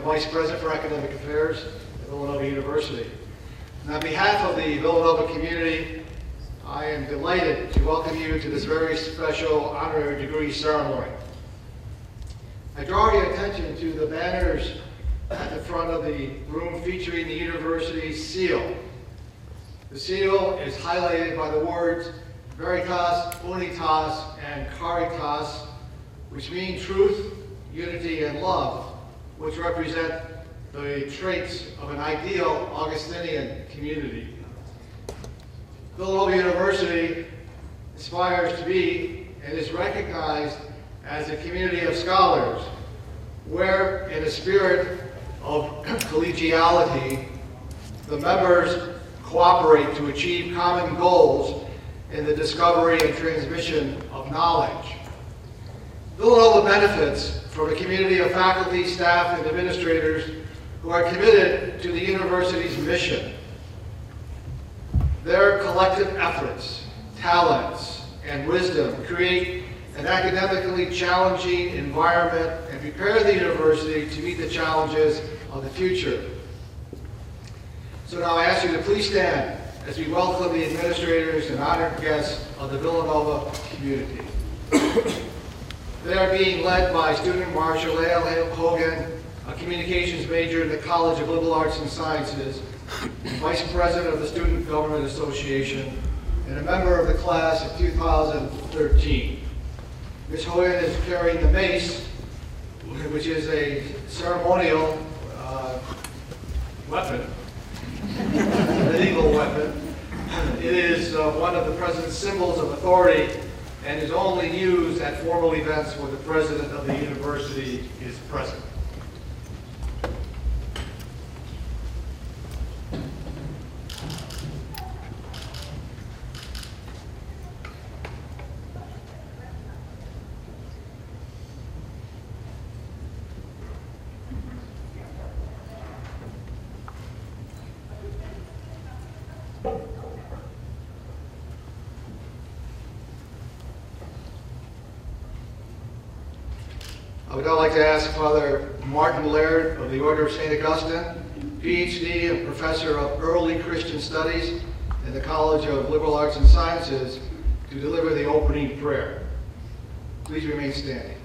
the Vice President for Academic Affairs at Villanova University. And on behalf of the Villanova community, I am delighted to welcome you to this very special honorary degree ceremony. I draw your attention to the banners at the front of the room featuring the university's seal. The seal is highlighted by the words Veritas, Unitas, and Caritas, which mean truth, unity, and love, which represent the traits of an ideal Augustinian community. Villanova University aspires to be and is recognized as a community of scholars where, in a spirit of collegiality, the members cooperate to achieve common goals in the discovery and transmission of knowledge. Villanova benefits from a community of faculty, staff, and administrators who are committed to the university's mission. Their collective efforts, talents, and wisdom create an academically challenging environment and prepare the university to meet the challenges of the future. So now I ask you to please stand as we welcome the administrators and honored guests of the Villanova community. They are being led by student Marshall A.L. Hogan, a communications major in the College of Liberal Arts and Sciences, vice president of the Student Government Association, and a member of the class of 2013. Ms. Hogan is carrying the mace, which is a ceremonial uh, weapon, medieval weapon. It is uh, one of the president's symbols of authority and is only used at formal events where the president of the university is present. I would now like to ask Father Martin Laird of the Order of St. Augustine, PhD and Professor of Early Christian Studies in the College of Liberal Arts and Sciences, to deliver the opening prayer. Please remain standing.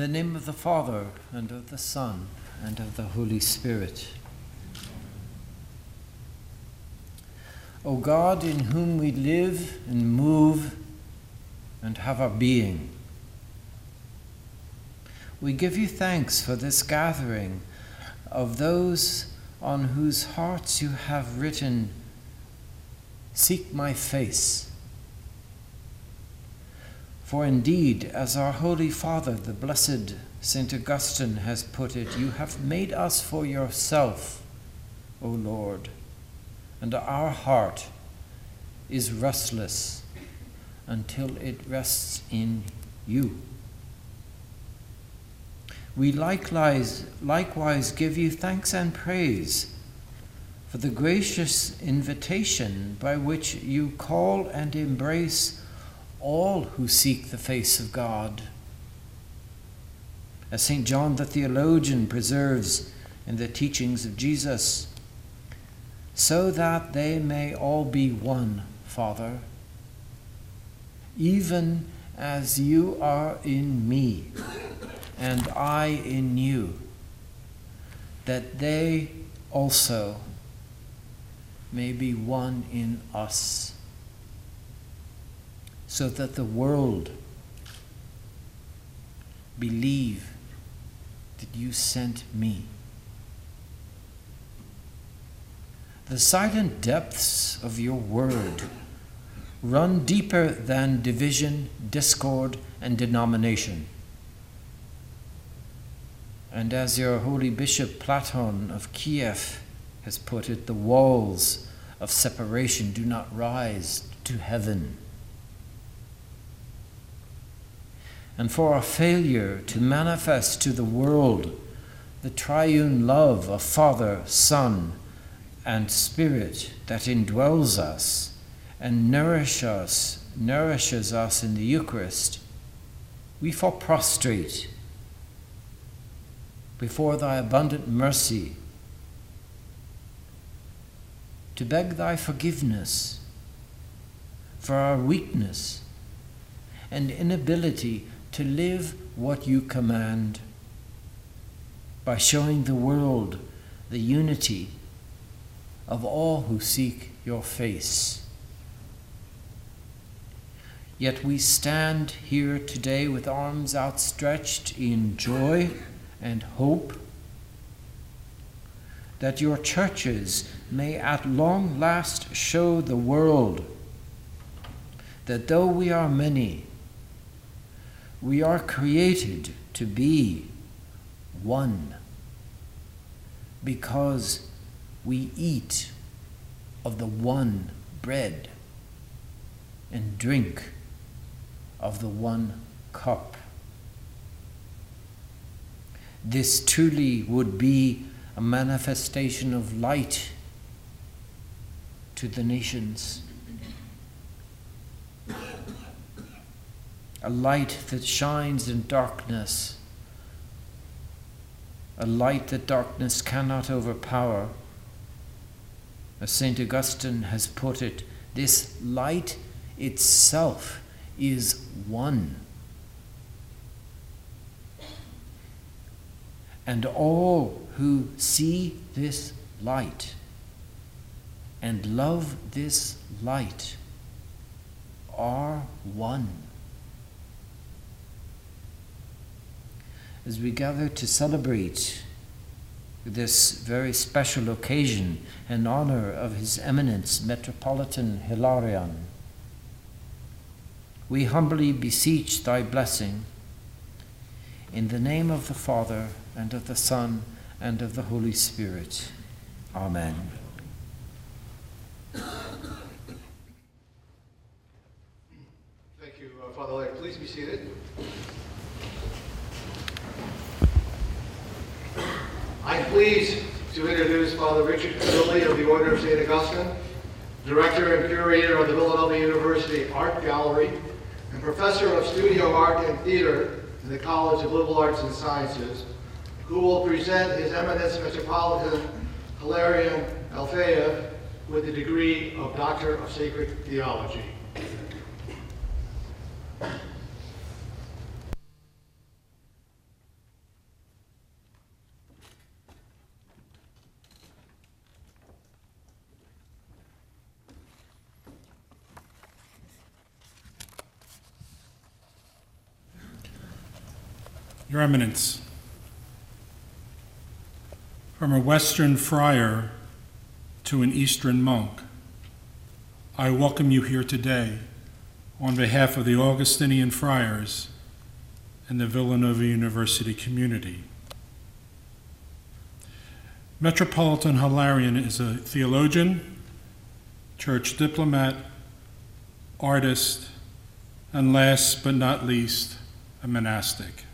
The name of the Father, and of the Son, and of the Holy Spirit. O God, in whom we live and move and have our being, we give you thanks for this gathering of those on whose hearts you have written, Seek my face. For indeed, as our Holy Father, the blessed St. Augustine, has put it, you have made us for yourself, O Lord, and our heart is restless until it rests in you. We likewise, likewise give you thanks and praise for the gracious invitation by which you call and embrace all who seek the face of God. As St. John the theologian preserves in the teachings of Jesus, so that they may all be one, Father, even as you are in me and I in you, that they also may be one in us so that the world believe that you sent me. The silent depths of your word run deeper than division, discord, and denomination. And as your holy bishop Platon of Kiev has put it, the walls of separation do not rise to heaven. And for our failure to manifest to the world the triune love of Father, Son, and Spirit that indwells us and nourish us, nourishes us in the Eucharist, we fall prostrate before thy abundant mercy to beg thy forgiveness for our weakness and inability to live what you command by showing the world the unity of all who seek your face. Yet we stand here today with arms outstretched in joy and hope that your churches may at long last show the world that though we are many, we are created to be one because we eat of the one bread and drink of the one cup. This truly would be a manifestation of light to the nations. A light that shines in darkness, a light that darkness cannot overpower. As St. Augustine has put it, this light itself is one. And all who see this light and love this light are one. As we gather to celebrate this very special occasion in honor of His Eminence Metropolitan Hilarion, we humbly beseech Thy blessing in the name of the Father, and of the Son, and of the Holy Spirit. Amen. Thank you, uh, Father Laird. Please be seated. I'm pleased to introduce Father Richard Cannuli of the Order of St. Augustine, Director and Curator of the Villanova University Art Gallery, and Professor of Studio Art and Theater in the College of Liberal Arts and Sciences, who will present His Eminence Metropolitan Hilarion Alfeyev with the degree of Doctor of Sacred Theology. Your Eminence, from a Western friar to an Eastern monk, I welcome you here today on behalf of the Augustinian friars and the Villanova University community. Metropolitan Hilarion is a theologian, church diplomat, artist, and last but not least, a monastic.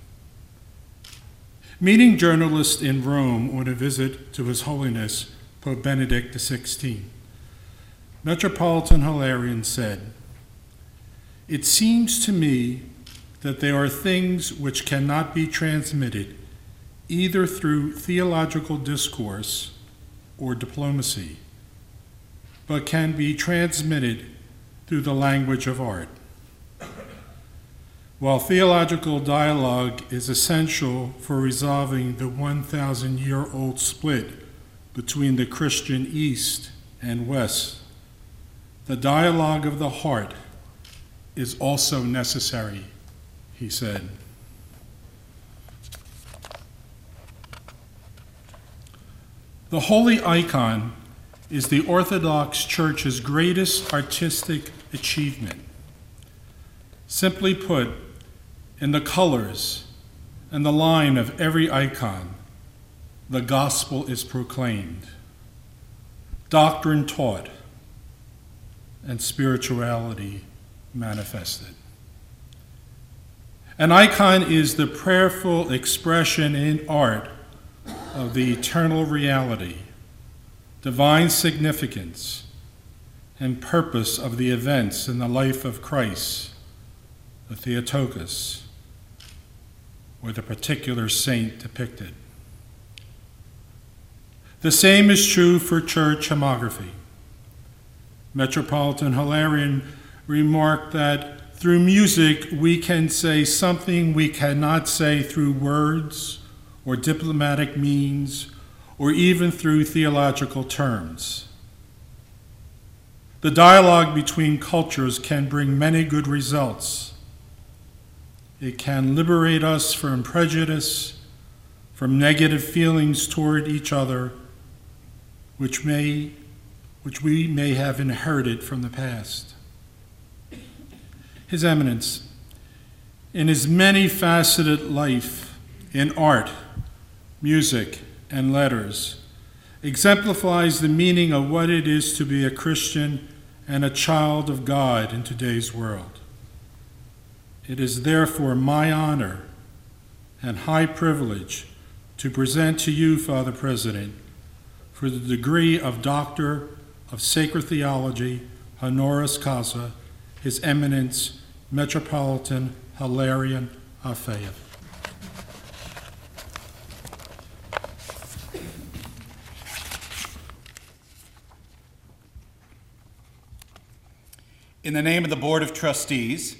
Meeting journalists in Rome on a visit to His Holiness Pope Benedict XVI, Metropolitan Hilarion said, It seems to me that there are things which cannot be transmitted either through theological discourse or diplomacy, but can be transmitted through the language of art. While theological dialogue is essential for resolving the 1,000 year old split between the Christian East and West, the dialogue of the heart is also necessary, he said. The holy icon is the Orthodox Church's greatest artistic achievement. Simply put, in the colors and the line of every icon, the gospel is proclaimed, doctrine taught, and spirituality manifested. An icon is the prayerful expression in art of the eternal reality, divine significance, and purpose of the events in the life of Christ, the Theotokos, or the particular saint depicted. The same is true for church hymnography. Metropolitan Hilarion remarked that through music we can say something we cannot say through words or diplomatic means or even through theological terms. The dialogue between cultures can bring many good results. It can liberate us from prejudice, from negative feelings toward each other, which, may, which we may have inherited from the past. His Eminence, in his many faceted life in art, music, and letters, exemplifies the meaning of what it is to be a Christian and a child of God in today's world. It is therefore my honor and high privilege to present to you, Father President, for the degree of Doctor of Sacred Theology, honoris causa, His Eminence, Metropolitan Hilarion Alfeyev. In the name of the Board of Trustees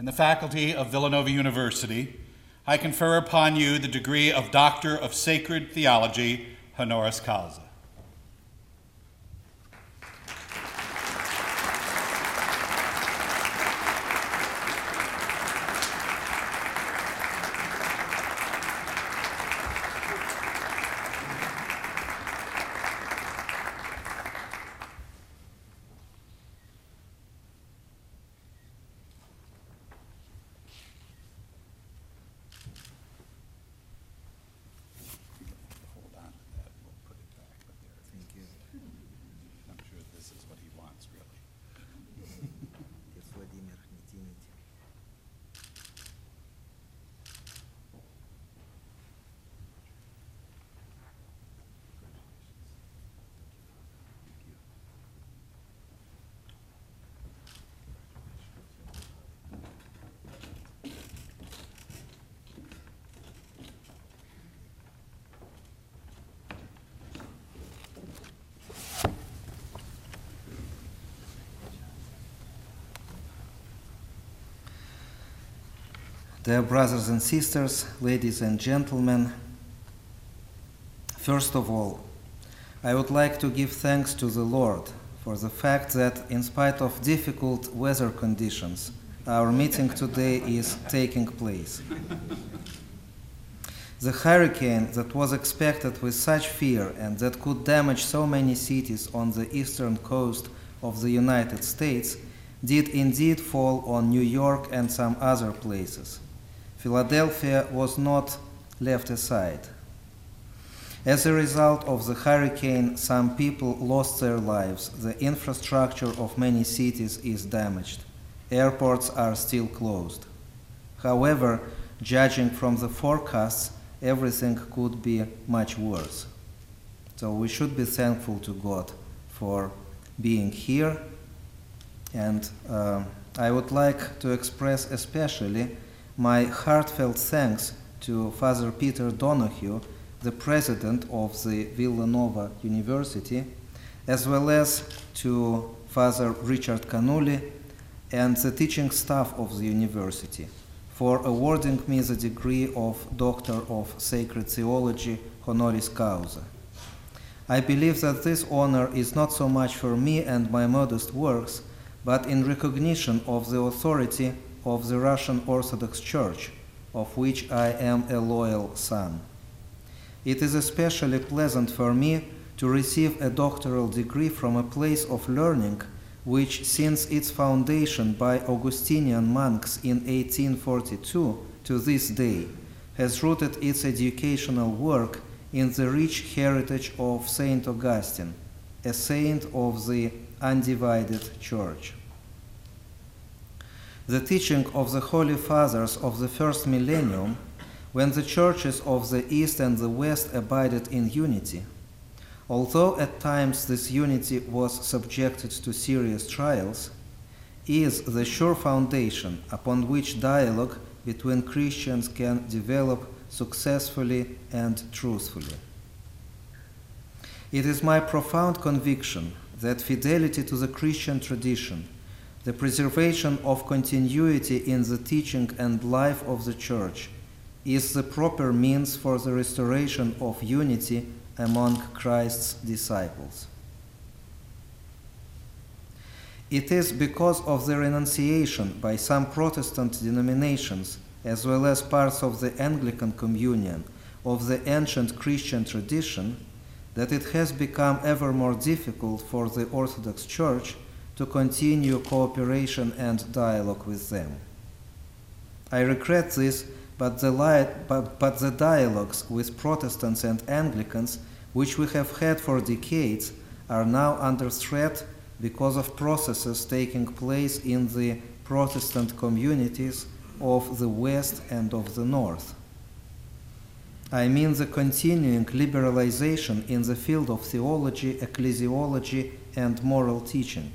and the faculty of Villanova University, I confer upon you the degree of Doctor of Sacred Theology, honoris causa. Dear brothers and sisters, ladies and gentlemen, first of all, I would like to give thanks to the Lord for the fact that, in spite of difficult weather conditions, our meeting today is taking place. The hurricane that was expected with such fear and that could damage so many cities on the eastern coast of the United States did indeed fall on New York and some other places. Philadelphia was not left aside. As a result of the hurricane, some people lost their lives. The infrastructure of many cities is damaged. Airports are still closed. However, judging from the forecasts, everything could be much worse. So we should be thankful to God for being here. And uh, I would like to express especially my heartfelt thanks to Father Peter Donohue, the president of the Villanova University, as well as to Father Richard Cannuli and the teaching staff of the university for awarding me the degree of Doctor of Sacred Theology honoris causa. I believe that this honor is not so much for me and my modest works, but in recognition of the authority of the Russian Orthodox Church, of which I am a loyal son. It is especially pleasant for me to receive a doctoral degree from a place of learning which, since its foundation by Augustinian monks in 1842 to this day, has rooted its educational work in the rich heritage of Saint Augustine, a saint of the undivided church. The teaching of the Holy Fathers of the first millennium, when the churches of the East and the West abided in unity, although at times this unity was subjected to serious trials, is the sure foundation upon which dialogue between Christians can develop successfully and truthfully. It is my profound conviction that fidelity to the Christian tradition, the preservation of continuity in the teaching and life of the Church, is the proper means for the restoration of unity among Christ's disciples. It is because of the renunciation by some Protestant denominations, as well as parts of the Anglican Communion, of the ancient Christian tradition, that it has become ever more difficult for the Orthodox Church to continue cooperation and dialogue with them. I regret this, but the, light, but, but the dialogues with Protestants and Anglicans, which we have had for decades, are now under threat because of processes taking place in the Protestant communities of the West and of the North. I mean the continuing liberalization in the field of theology, ecclesiology, and moral teaching.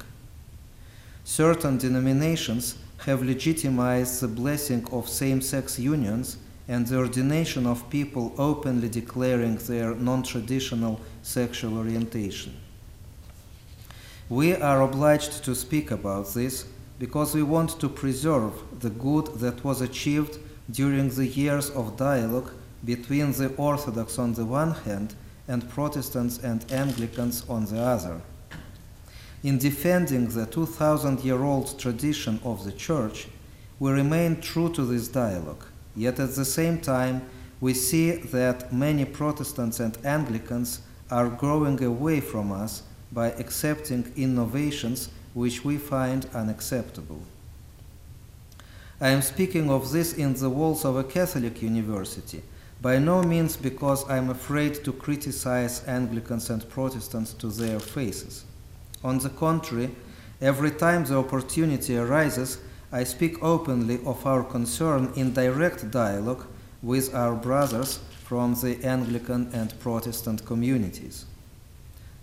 Certain denominations have legitimized the blessing of same sex unions and the ordination of people openly declaring their non traditional sexual orientation. We are obliged to speak about this because we want to preserve the good that was achieved during the years of dialogue between the Orthodox on the one hand and Protestants and Anglicans on the other. In defending the 2,000 year old tradition of the Church, we remain true to this dialogue, yet at the same time, we see that many Protestants and Anglicans are growing away from us by accepting innovations which we find unacceptable. I am speaking of this in the walls of a Catholic university, by no means because I am afraid to criticize Anglicans and Protestants to their faces. On the contrary, every time the opportunity arises, I speak openly of our concern in direct dialogue with our brothers from the Anglican and Protestant communities.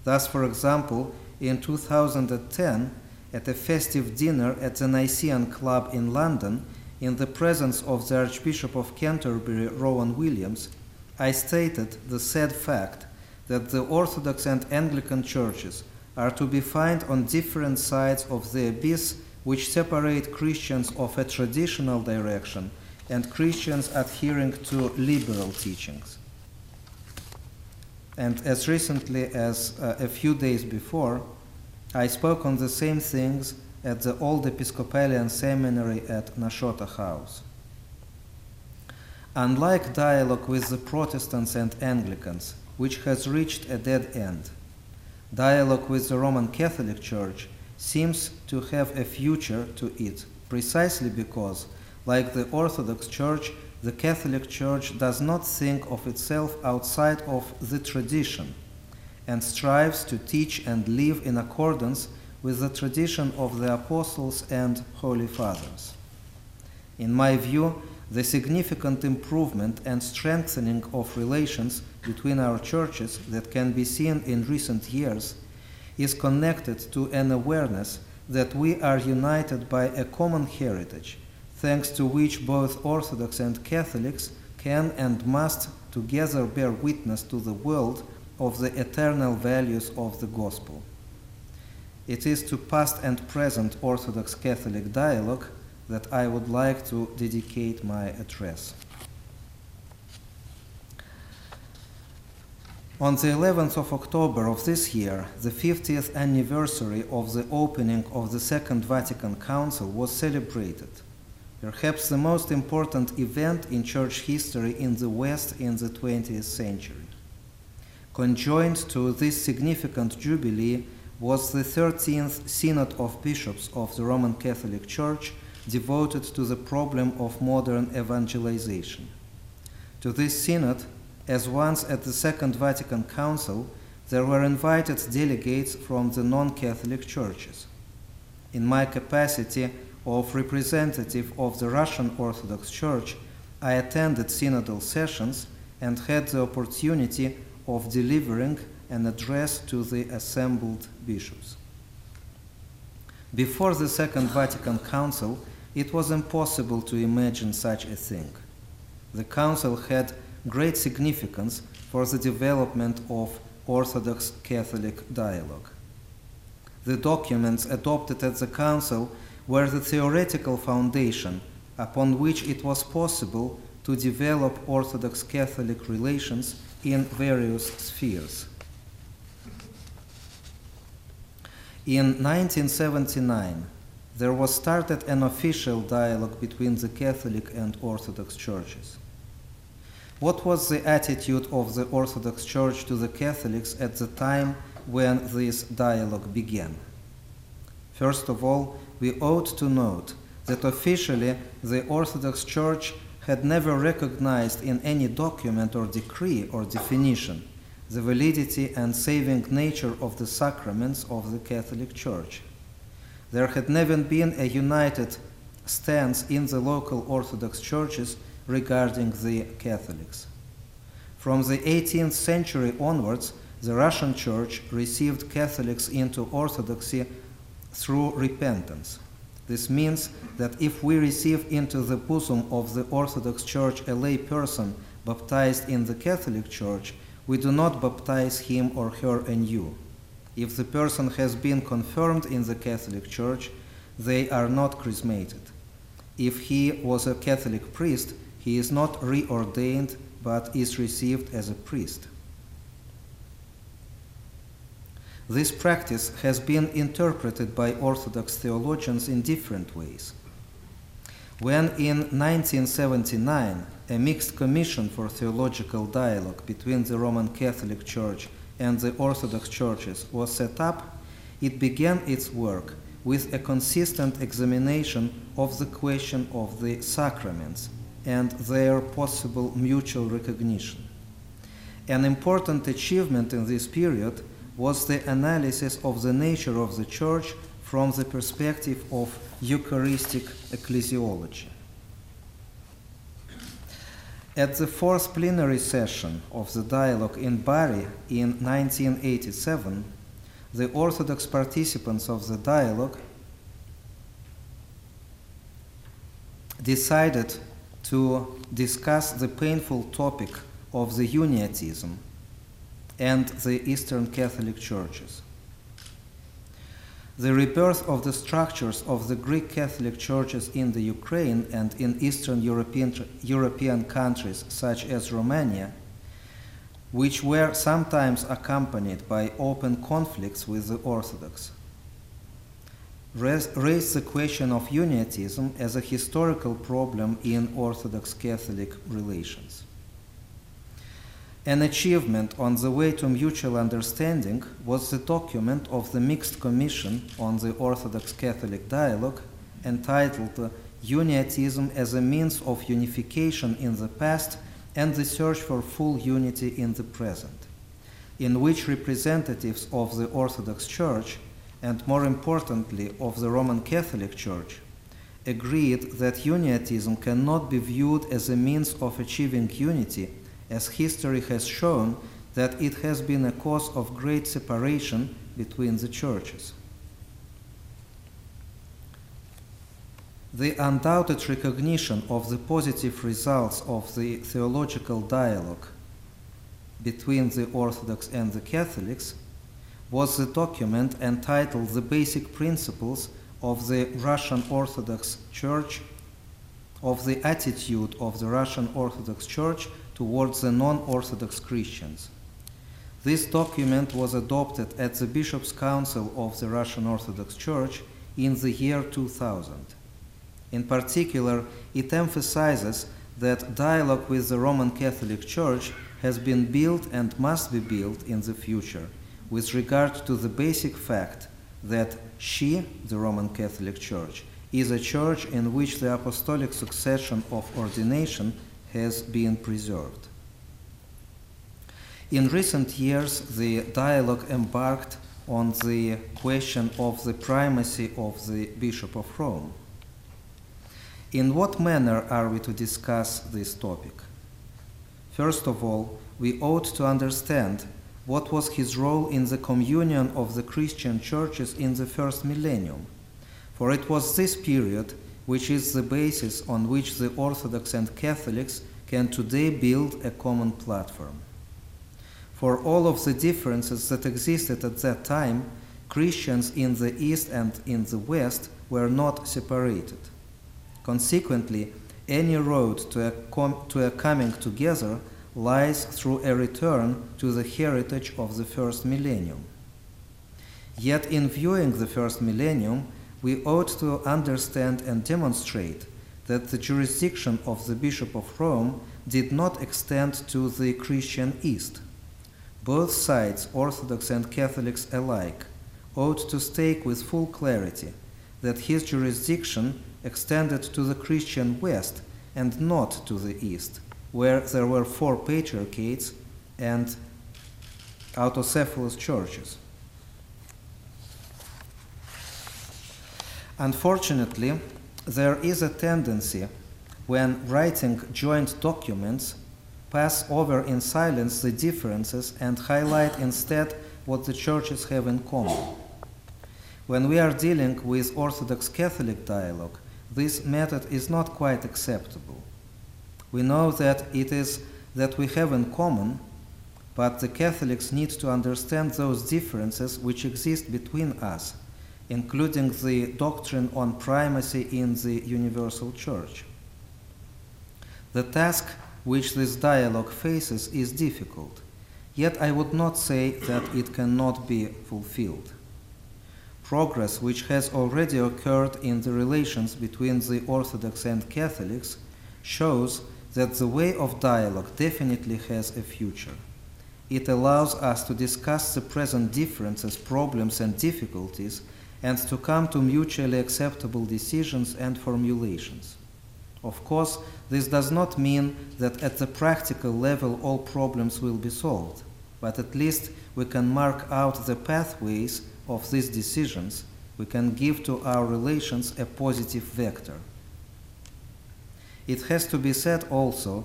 Thus, for example, in 2010, at a festive dinner at the Nikaean Club in London, in the presence of the Archbishop of Canterbury, Rowan Williams, I stated the sad fact that the Orthodox and Anglican churches are to be found on different sides of the abyss which separate Christians of a traditional direction and Christians adhering to liberal teachings. And as recently as uh, a few days before, I spoke on the same things at the Old Episcopalian Seminary at Nashota House. Unlike dialogue with the Protestants and Anglicans, which has reached a dead end, dialogue with the Roman Catholic Church seems to have a future to it, precisely because, like the Orthodox Church, the Catholic Church does not think of itself outside of the tradition and strives to teach and live in accordance with the tradition of the apostles and holy fathers. In my view, the significant improvement and strengthening of relations between our churches that can be seen in recent years is connected to an awareness that we are united by a common heritage, thanks to which both Orthodox and Catholics can and must together bear witness to the world of the eternal values of the gospel. It is to past and present Orthodox Catholic dialogue that I would like to dedicate my address. On the 11th of October of this year, the 50th anniversary of the opening of the Second Vatican Council was celebrated, perhaps the most important event in church history in the West in the 20th century. Conjoined to this significant jubilee was the 13th Synod of Bishops of the Roman Catholic Church devoted to the problem of modern evangelization. To this synod, as once at the Second Vatican Council, there were invited delegates from the non Catholic churches. In my capacity of representative of the Russian Orthodox Church, I attended synodal sessions and had the opportunity of delivering an address to the assembled bishops. Before the Second Vatican Council, it was impossible to imagine such a thing. The Council had great significance for the development of Orthodox Catholic dialogue. The documents adopted at the Council were the theoretical foundation upon which it was possible to develop Orthodox Catholic relations in various spheres. In 1979, there was started an official dialogue between the Catholic and Orthodox churches. What was the attitude of the Orthodox Church to the Catholics at the time when this dialogue began? First of all, we ought to note that officially the Orthodox Church had never recognized in any document or decree or definition the validity and saving nature of the sacraments of the Catholic Church. There had never been a united stance in the local Orthodox churches regarding the Catholics. From the 18th century onwards, the Russian Church received Catholics into Orthodoxy through repentance. This means that if we receive into the bosom of the Orthodox Church a lay person baptized in the Catholic Church, we do not baptize him or her anew. If the person has been confirmed in the Catholic Church, they are not chrismated. If he was a Catholic priest, he is not reordained but is received as a priest. This practice has been interpreted by Orthodox theologians in different ways. When in 1979 a mixed commission for theological dialogue between the Roman Catholic Church and the Orthodox churches was set up, it began its work with a consistent examination of the question of the sacraments and their possible mutual recognition. An important achievement in this period was the analysis of the nature of the Church from the perspective of Eucharistic ecclesiology. At the fourth plenary session of the dialogue in Bari in 1987, the Orthodox participants of the dialogue decided to discuss the painful topic of the Uniatism and the Eastern Catholic churches. The rebirth of the structures of the Greek Catholic churches in the Ukraine and in Eastern European, European countries such as Romania, which were sometimes accompanied by open conflicts with the Orthodox, raised the question of uniatism as a historical problem in Orthodox Catholic relations. An achievement on the way to mutual understanding was the document of the Mixed Commission on the Orthodox Catholic Dialogue entitled Uniatism as a Means of Unification in the Past and the Search for Full Unity in the Present, in which representatives of the Orthodox Church, and more importantly of the Roman Catholic Church, agreed that uniatism cannot be viewed as a means of achieving unity as history has shown that it has been a cause of great separation between the churches. The undoubted recognition of the positive results of the theological dialogue between the Orthodox and the Catholics was the document entitled The Basic Principles of the Russian Orthodox Church, of the attitude of the Russian Orthodox Church towards the non Orthodox Christians. This document was adopted at the Bishops' Council of the Russian Orthodox Church in the year 2000. In particular, it emphasizes that dialogue with the Roman Catholic Church has been built and must be built in the future with regard to the basic fact that she, the Roman Catholic Church, is a church in which the apostolic succession of ordination has been preserved. In recent years, the dialogue embarked on the question of the primacy of the Bishop of Rome. In what manner are we to discuss this topic? First of all, we ought to understand what was his role in the communion of the Christian churches in the first millennium, for it was this period which is the basis on which the Orthodox and Catholics can today build a common platform. For all of the differences that existed at that time, Christians in the East and in the West were not separated. Consequently, any road to a, com- to a coming together lies through a return to the heritage of the first millennium. Yet, in viewing the first millennium, we ought to understand and demonstrate that the jurisdiction of the Bishop of Rome did not extend to the Christian East. Both sides, Orthodox and Catholics alike, ought to state with full clarity that his jurisdiction extended to the Christian West and not to the East, where there were four patriarchates and autocephalous churches. Unfortunately, there is a tendency when writing joint documents pass over in silence the differences and highlight instead what the churches have in common. When we are dealing with Orthodox Catholic dialogue, this method is not quite acceptable. We know that it is that we have in common, but the Catholics need to understand those differences which exist between us, including the doctrine on primacy in the universal church. The task which this dialogue faces is difficult, yet I would not say that it cannot be fulfilled. Progress which has already occurred in the relations between the Orthodox and Catholics shows that the way of dialogue definitely has a future. It allows us to discuss the present differences, problems, and difficulties and to come to mutually acceptable decisions and formulations. Of course, this does not mean that at the practical level all problems will be solved, but at least we can mark out the pathways of these decisions, we can give to our relations a positive vector. It has to be said also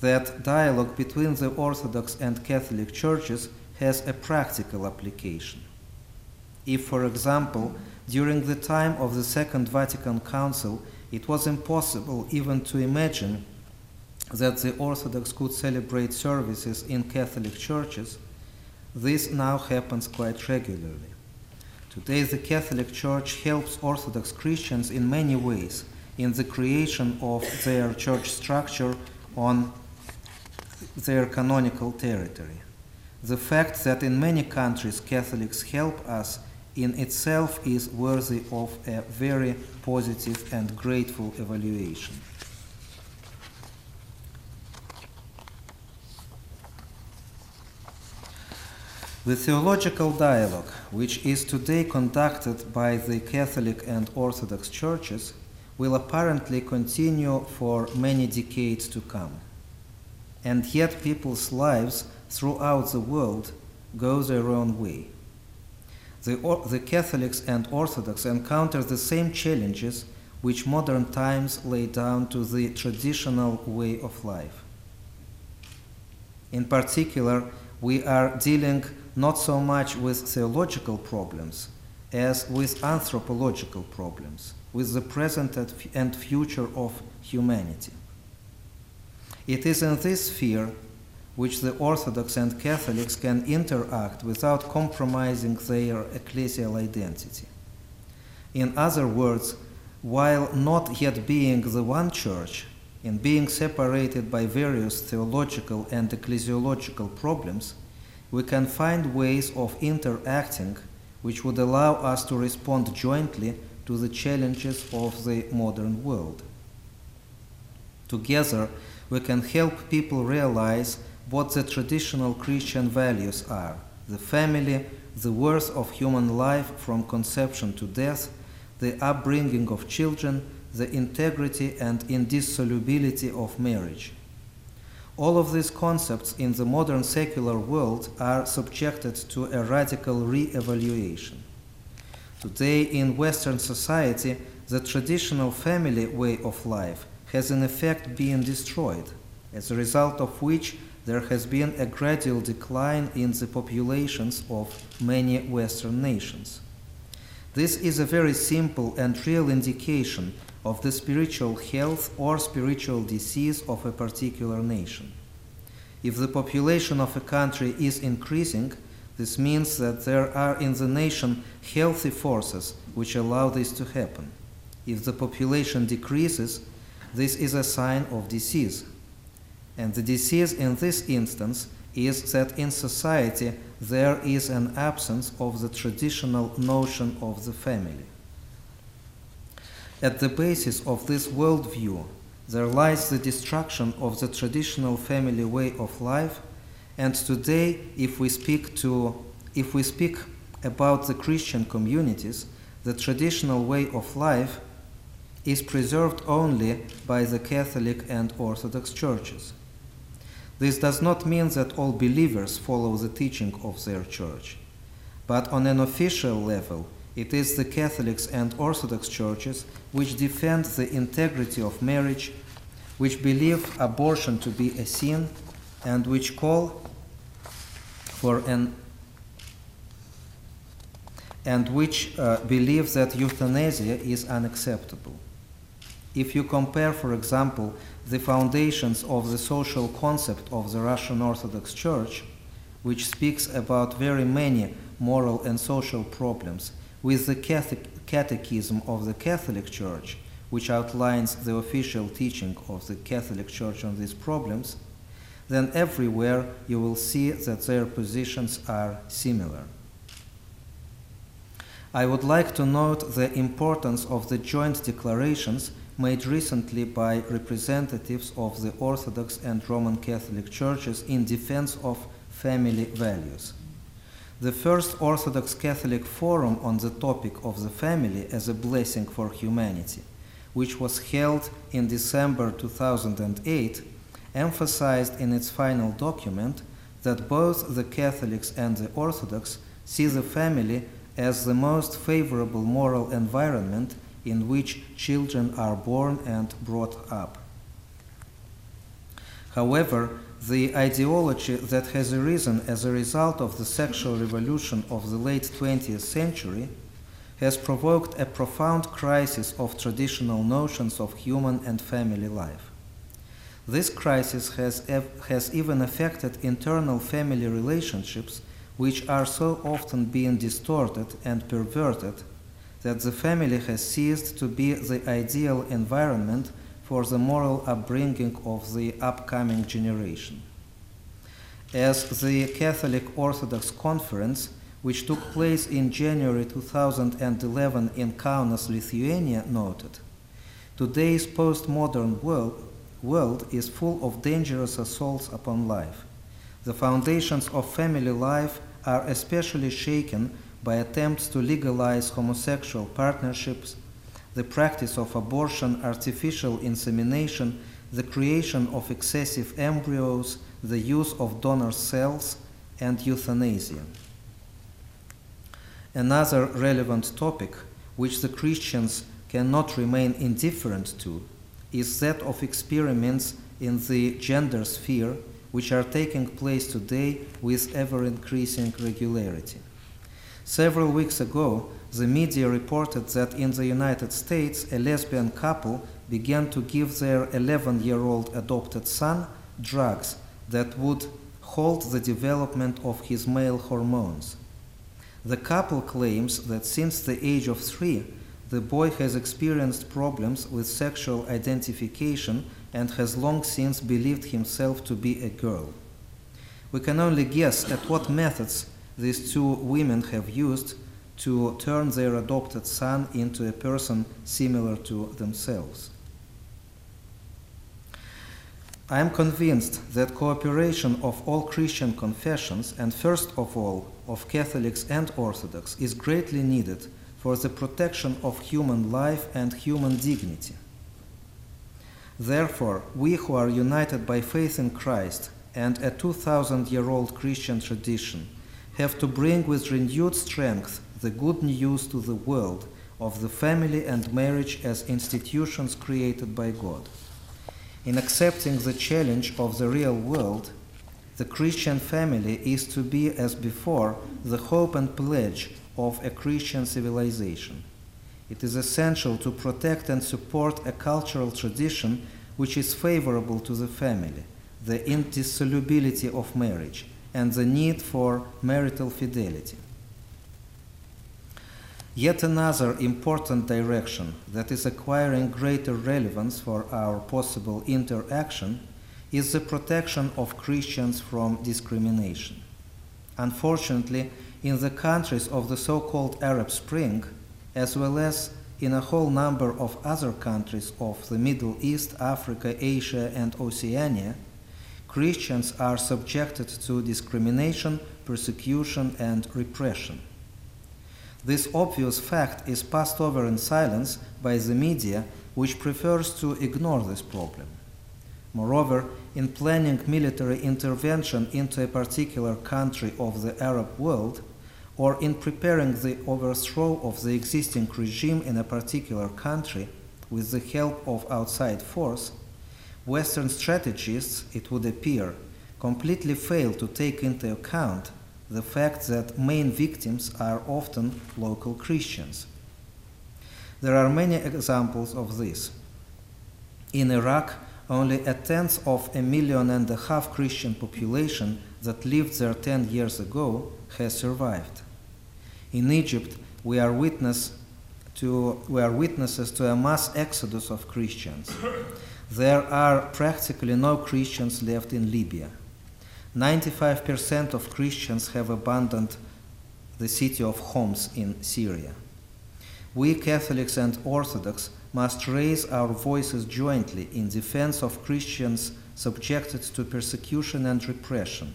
that dialogue between the Orthodox and Catholic churches has a practical application. If, for example, during the time of the Second Vatican Council, it was impossible even to imagine that the Orthodox could celebrate services in Catholic churches, this now happens quite regularly. Today, the Catholic Church helps Orthodox Christians in many ways in the creation of their church structure on their canonical territory. The fact that in many countries Catholics help us in itself is worthy of a very positive and grateful evaluation. The theological dialogue, which is today conducted by the Catholic and Orthodox churches, will apparently continue for many decades to come. And yet, people's lives throughout the world go their own way. The, the Catholics and Orthodox encounter the same challenges which modern times lay down to the traditional way of life. In particular, we are dealing not so much with theological problems as with anthropological problems, with the present and future of humanity. It is in this sphere which the Orthodox and Catholics can interact without compromising their ecclesial identity. In other words, while not yet being the one church, in being separated by various theological and ecclesiological problems, we can find ways of interacting which would allow us to respond jointly to the challenges of the modern world. Together, we can help people realize what the traditional Christian values are the family, the worth of human life from conception to death, the upbringing of children, the integrity and indissolubility of marriage. All of these concepts in the modern secular world are subjected to a radical re evaluation. Today, in Western society, the traditional family way of life has in effect been destroyed, as a result of which there has been a gradual decline in the populations of many Western nations. This is a very simple and real indication of the spiritual health or spiritual disease of a particular nation. If the population of a country is increasing, this means that there are in the nation healthy forces which allow this to happen. If the population decreases, this is a sign of disease. And the disease in this instance is that in society there is an absence of the traditional notion of the family. At the basis of this worldview, there lies the destruction of the traditional family way of life, and today, if we speak to, if we speak about the Christian communities, the traditional way of life is preserved only by the Catholic and Orthodox churches. This does not mean that all believers follow the teaching of their church, but on an official level, it is the Catholics and Orthodox churches which defend the integrity of marriage, which believe abortion to be a sin, and which call for an and which uh, believe that euthanasia is unacceptable. If you compare, for example, the foundations of the social concept of the Russian Orthodox Church, which speaks about very many moral and social problems, with the Catechism of the Catholic Church, which outlines the official teaching of the Catholic Church on these problems, then everywhere you will see that their positions are similar. I would like to note the importance of the joint declarations made recently by representatives of the Orthodox and Roman Catholic churches in defense of family values. The first Orthodox Catholic forum on the topic of the family as a blessing for humanity, which was held in December 2008, emphasized in its final document that both the Catholics and the Orthodox see the family as the most favorable moral environment in which children are born and brought up. However, the ideology that has arisen as a result of the sexual revolution of the late 20th century has provoked a profound crisis of traditional notions of human and family life. This crisis has, has even affected internal family relationships, which are so often being distorted and perverted that the family has ceased to be the ideal environment for the moral upbringing of the upcoming generation. As the Catholic Orthodox Conference, which took place in January 2011 in Kaunas, Lithuania, noted, today's postmodern world, world is full of dangerous assaults upon life. The foundations of family life are especially shaken by attempts to legalize homosexual partnerships, the practice of abortion, artificial insemination, the creation of excessive embryos, the use of donor cells, and euthanasia. Another relevant topic, which the Christians cannot remain indifferent to, is that of experiments in the gender sphere, which are taking place today with ever increasing regularity. Several weeks ago, the media reported that in the United States, a lesbian couple began to give their 11 year old adopted son drugs that would halt the development of his male hormones. The couple claims that since the age of three, the boy has experienced problems with sexual identification and has long since believed himself to be a girl. We can only guess at what methods these two women have used to turn their adopted son into a person similar to themselves. I am convinced that cooperation of all Christian confessions, and first of all of Catholics and Orthodox, is greatly needed for the protection of human life and human dignity. Therefore, we who are united by faith in Christ and a 2,000 year old Christian tradition have to bring with renewed strength the good news to the world of the family and marriage as institutions created by God. In accepting the challenge of the real world, the Christian family is to be, as before, the hope and pledge of a Christian civilization. It is essential to protect and support a cultural tradition which is favorable to the family, the indissolubility of marriage, and the need for marital fidelity. Yet another important direction that is acquiring greater relevance for our possible interaction is the protection of Christians from discrimination. Unfortunately, in the countries of the so called Arab Spring, as well as in a whole number of other countries of the Middle East, Africa, Asia, and Oceania, Christians are subjected to discrimination, persecution, and repression. This obvious fact is passed over in silence by the media, which prefers to ignore this problem. Moreover, in planning military intervention into a particular country of the Arab world, or in preparing the overthrow of the existing regime in a particular country with the help of outside force, Western strategists, it would appear, completely fail to take into account the fact that main victims are often local Christians. There are many examples of this. In Iraq, only a tenth of a million and a half Christian population that lived there 10 years ago has survived. In Egypt, we are, witness to, we are witnesses to a mass exodus of Christians. There are practically no Christians left in Libya. 95% of Christians have abandoned the city of Homs in Syria. We Catholics and Orthodox must raise our voices jointly in defense of Christians subjected to persecution and repression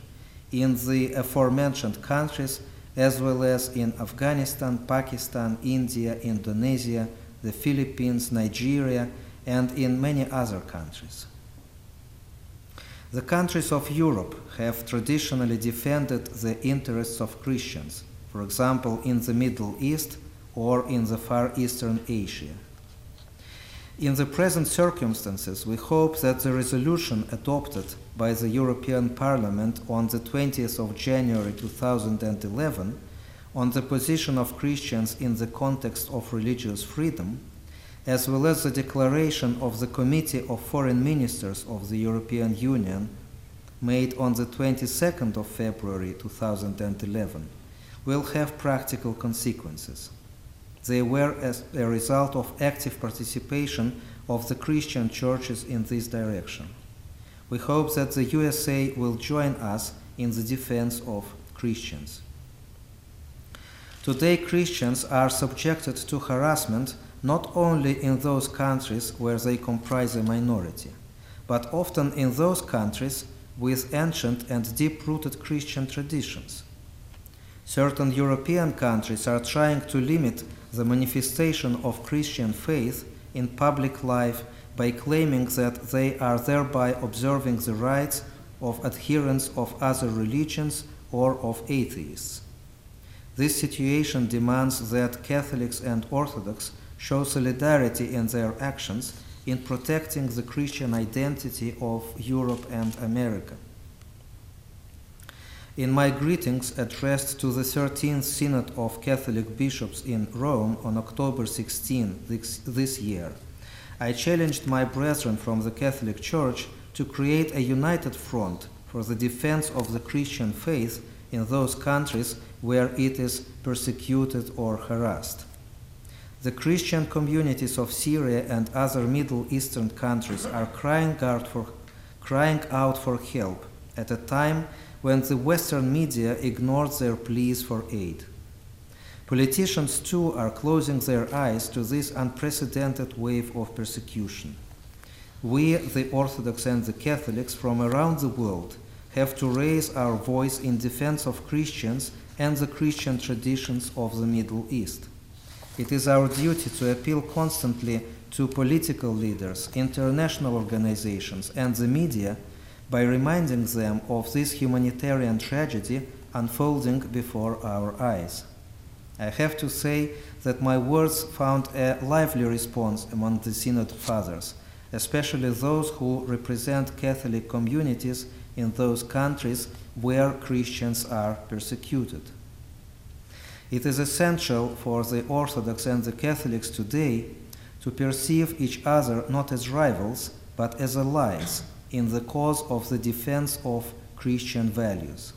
in the aforementioned countries as well as in Afghanistan, Pakistan, India, Indonesia, the Philippines, Nigeria, and in many other countries. The countries of Europe have traditionally defended the interests of Christians, for example, in the Middle East or in the Far Eastern Asia. In the present circumstances, we hope that the resolution adopted by the European Parliament on the 20th of January 2011 on the position of Christians in the context of religious freedom as well as the declaration of the Committee of Foreign Ministers of the European Union made on the 22nd of February 2011 will have practical consequences. They were as a result of active participation of the Christian churches in this direction. We hope that the USA will join us in the defense of Christians. Today, Christians are subjected to harassment not only in those countries where they comprise a minority, but often in those countries with ancient and deep rooted Christian traditions. Certain European countries are trying to limit the manifestation of Christian faith in public life by claiming that they are thereby observing the rights of adherents of other religions or of atheists. This situation demands that Catholics and Orthodox show solidarity in their actions in protecting the Christian identity of Europe and America. In my greetings addressed to the 13th Synod of Catholic Bishops in Rome on October 16 this, this year, I challenged my brethren from the Catholic Church to create a united front for the defense of the Christian faith in those countries where it is persecuted or harassed. The Christian communities of Syria and other Middle Eastern countries are crying out for, crying out for help at a time when the Western media ignored their pleas for aid. Politicians too are closing their eyes to this unprecedented wave of persecution. We, the Orthodox and the Catholics from around the world, have to raise our voice in defense of Christians and the Christian traditions of the Middle East. It is our duty to appeal constantly to political leaders, international organizations, and the media by reminding them of this humanitarian tragedy unfolding before our eyes. I have to say that my words found a lively response among the Synod fathers, especially those who represent Catholic communities in those countries where Christians are persecuted. It is essential for the Orthodox and the Catholics today to perceive each other not as rivals but as allies in the cause of the defense of Christian values.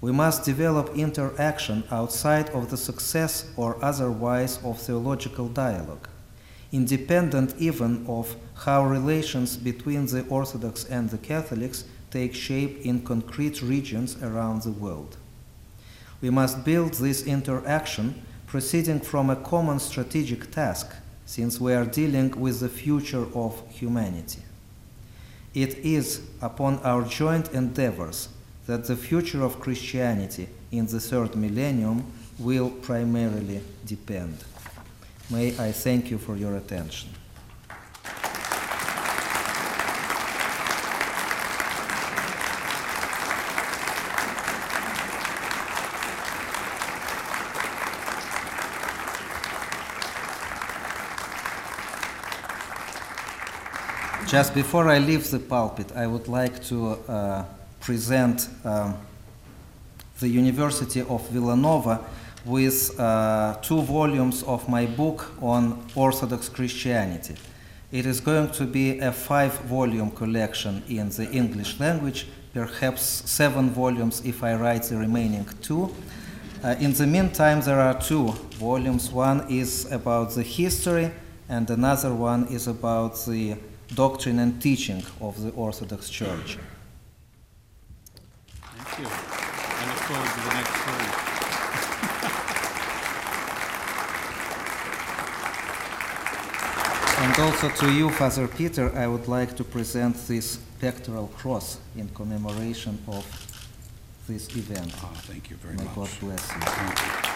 We must develop interaction outside of the success or otherwise of theological dialogue, independent even of how relations between the Orthodox and the Catholics take shape in concrete regions around the world. We must build this interaction proceeding from a common strategic task, since we are dealing with the future of humanity. It is upon our joint endeavors that the future of Christianity in the third millennium will primarily depend. May I thank you for your attention. Just before I leave the pulpit, I would like to uh, present um, the University of Villanova with uh, two volumes of my book on Orthodox Christianity. It is going to be a five volume collection in the English language, perhaps seven volumes if I write the remaining two. Uh, in the meantime, there are two volumes. One is about the history, and another one is about the doctrine and teaching of the Orthodox Church. Thank you. I look forward to the next story. And also to you, Father Peter, I would like to present this pectoral cross in commemoration of this event. Ah, thank you very May much. God bless you. Thank you.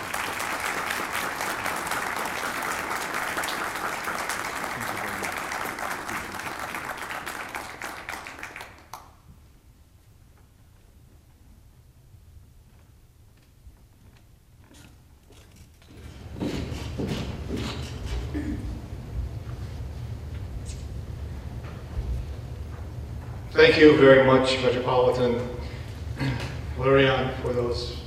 Thank very much, Metropolitan Hilarion, for those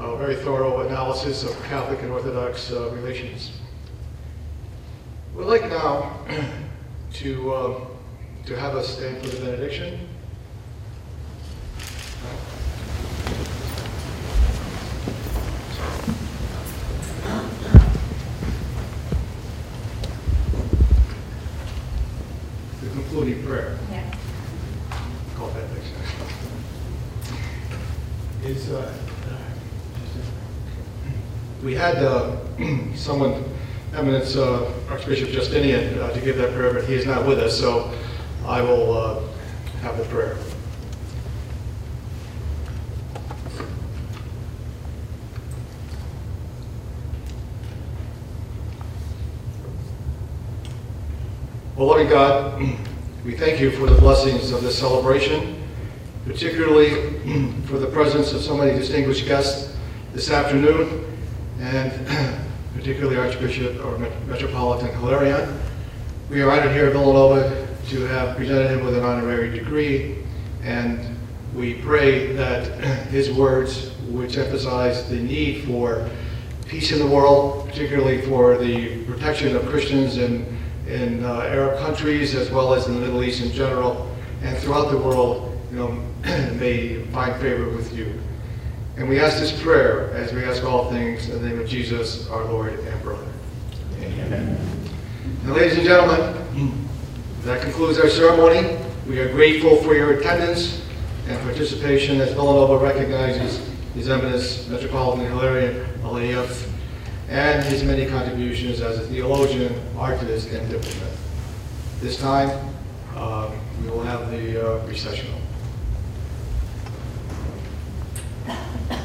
uh, very thorough analysis of Catholic and Orthodox uh, relations. We'd like now to, uh, to have us stand for the benediction. The concluding prayer. Yeah. Call that next time. Is, uh, we had uh, someone, Eminence uh, Archbishop Justinian, uh, to give that prayer, but he is not with us, so I will uh, have the prayer. Well, loving God, we thank you for the blessings of this celebration, particularly for the presence of so many distinguished guests this afternoon, and particularly Archbishop or Met- Metropolitan Hilarion. We are honored here at Villanova to have presented him with an honorary degree, and we pray that his words, which emphasize the need for peace in the world, particularly for the protection of Christians in, in uh, Arab countries as well as in the Middle East in general, and throughout the world, you know, may find favor with you. And we ask this prayer as we ask all things in the name of Jesus, our Lord and brother. Amen. Ladies and gentlemen, that concludes our ceremony. We are grateful for your attendance and participation as Villanova recognizes His Eminence Metropolitan Hilarion Alfeyev and his many contributions as a theologian, artist, and diplomat. This time, uh, we will have the uh, recessional. Thank you.